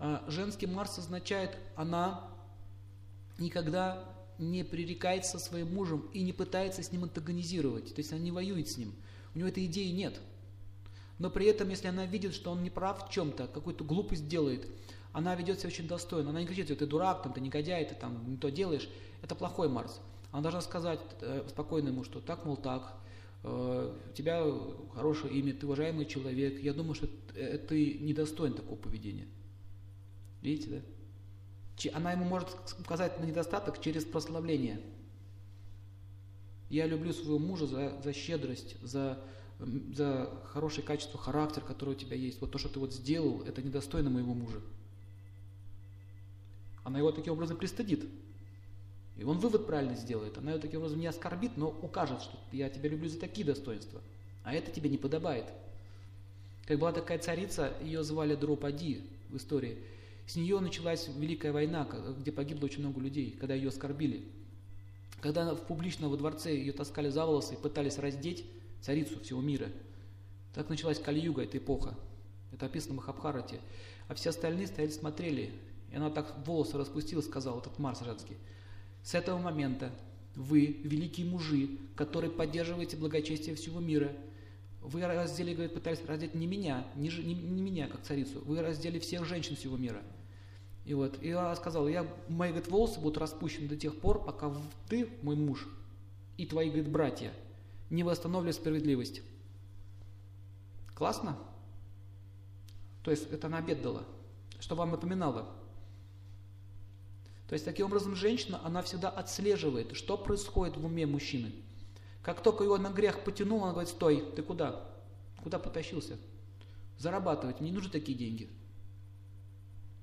А женский Марс означает, она никогда не пререкается своим мужем и не пытается с ним антагонизировать, то есть она не воюет с ним. У него этой идеи нет. Но при этом, если она видит, что он не прав в чем-то, какую-то глупость делает, она ведет себя очень достойно. Она не кричит, ты дурак, там, ты негодяй, ты там не то делаешь. Это плохой Марс. Она должна сказать э, спокойно ему, что так, мол, так, э, у тебя хорошее имя, ты уважаемый человек. Я думаю, что э, ты недостоин такого поведения. Видите, да? Она ему может указать на недостаток через прославление. Я люблю своего мужа за, за щедрость, за, за хорошее качество характера, которое у тебя есть. Вот то, что ты вот сделал, это недостойно моего мужа. Она его таким образом пристыдит. И он вывод правильно сделает. Она его таким образом не оскорбит, но укажет, что я тебя люблю за такие достоинства. А это тебе не подобает. Как была такая царица, ее звали Дропади в истории. С нее началась Великая война, где погибло очень много людей, когда ее оскорбили. Когда в публично во дворце ее таскали за волосы и пытались раздеть царицу всего мира. Так началась Кальюга, эта эпоха. Это описано в Махабхарате. А все остальные стояли, смотрели. И она так волосы распустила, сказал этот Марс женский. С этого момента вы, великие мужи, которые поддерживаете благочестие всего мира, вы раздели, говорит, пытались раздеть не меня, не, не, не меня, как царицу, вы раздели всех женщин всего мира – и вот, и она сказала, я, мои, говорит, волосы будут распущены до тех пор, пока ты, мой муж, и твои, говорит, братья не восстановили справедливость. Классно? То есть это она обед дала, что вам напоминало. То есть таким образом женщина, она всегда отслеживает, что происходит в уме мужчины. Как только его на грех потянул, она говорит, стой, ты куда? Куда потащился? Зарабатывать, мне не нужны такие деньги.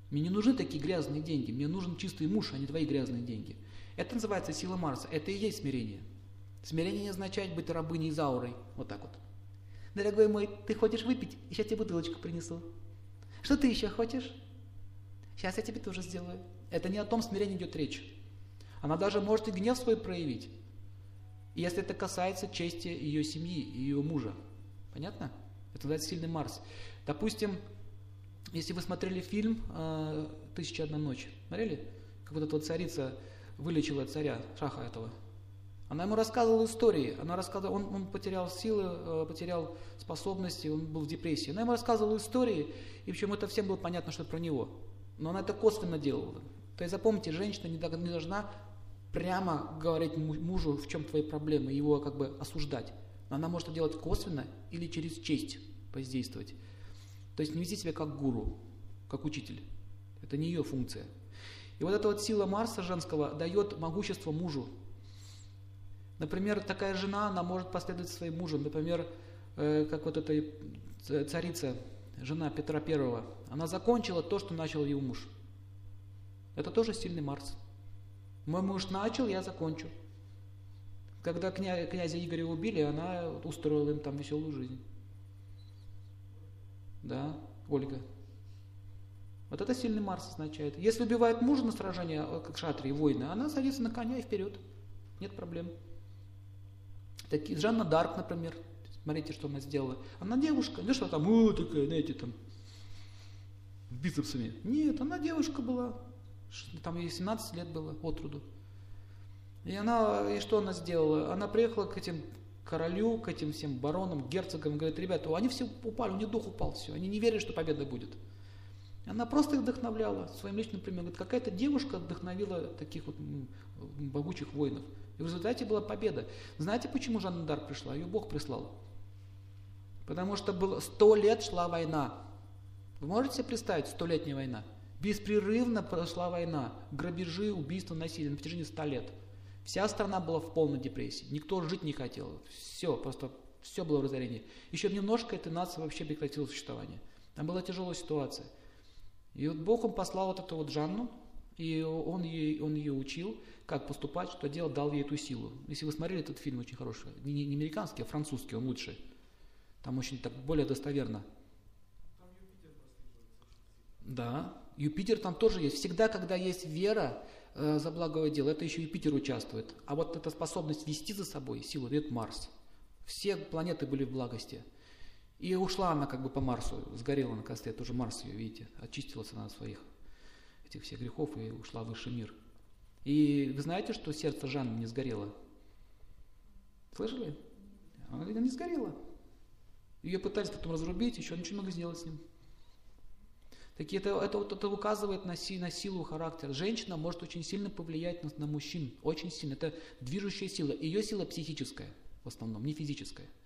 Мне не нужны такие грязные деньги, мне нужен чистый муж, а не твои грязные деньги. Это называется сила Марса, это и есть смирение. Смирение не означает быть рабыней Заурой, вот так вот. Дорогой мой, ты хочешь выпить? Сейчас тебе бутылочку принесу. Что ты еще хочешь? Сейчас я тебе тоже сделаю. Это не о том смирении идет речь. Она даже может и гнев свой проявить. если это касается чести ее семьи ее мужа. Понятно? Это называется сильный Марс. Допустим, если вы смотрели фильм э, «Тысяча одна ночь», смотрели? Как вот эта вот царица вылечила царя, шаха этого. Она ему рассказывала истории, она рассказывала, он, он потерял силы, э, потерял способности, он был в депрессии. Она ему рассказывала истории, и причем это всем было понятно, что про него. Но она это косвенно делала. То есть запомните, женщина не должна прямо говорить мужу, в чем твои проблемы, его как бы осуждать. Но она может это делать косвенно или через честь воздействовать. То есть не вести себя как гуру, как учитель. Это не ее функция. И вот эта вот сила Марса женского дает могущество мужу. Например, такая жена, она может последовать своим мужем. Например, э, как вот эта царица, жена Петра Первого. Она закончила то, что начал ее муж. Это тоже сильный Марс. Мой муж начал, я закончу. Когда кня, князя Игоря убили, она устроила им там веселую жизнь. Да, Ольга. Вот это сильный Марс означает. Если убивает мужа на сражении, э, как шатри, воины, она садится на коня и вперед. Нет проблем. Такие, Жанна Дарк, например. Смотрите, что она сделала. Она девушка. Не что там, о, такая, знаете, там, бицепсами. Нет, она девушка была. Там ей 17 лет было от роду. И она, и что она сделала? Она приехала к этим королю, к этим всем баронам, герцогам, говорит, ребята, они все упали, у них дух упал, все, они не верили, что победа будет. Она просто их вдохновляла своим личным примером. Говорит, какая-то девушка вдохновила таких вот могучих воинов. И в результате была победа. Знаете, почему Жанна Дарк пришла? Ее Бог прислал. Потому что было сто лет шла война. Вы можете себе представить столетняя война? Беспрерывно прошла война. Грабежи, убийства, насилие на протяжении ста лет. Вся страна была в полной депрессии. Никто жить не хотел. Все, просто все было в разорении. Еще немножко эта нация вообще прекратила существование. Там была тяжелая ситуация. И вот Бог он послал вот эту вот Жанну, и он, ей, он ее учил, как поступать, что делать, дал ей эту силу. Если вы смотрели этот фильм, очень хороший. Не, не американский, а французский, он лучше. Там очень так более достоверно. Да, Юпитер там тоже есть. Всегда, когда есть вера, Э, за благое дело, это еще Юпитер участвует. А вот эта способность вести за собой силу дает Марс. Все планеты были в благости. И ушла она как бы по Марсу, сгорела на костре, тоже Марс ее, видите, очистилась она от своих этих всех грехов и ушла в высший мир. И вы знаете, что сердце Жанны не сгорело? Слышали? Она не сгорела. Ее пытались потом разрубить, еще ничего не могли сделать с ним. Так это, это, это указывает на, си, на силу характера. Женщина может очень сильно повлиять на, на мужчин. Очень сильно. Это движущая сила. Ее сила психическая в основном, не физическая.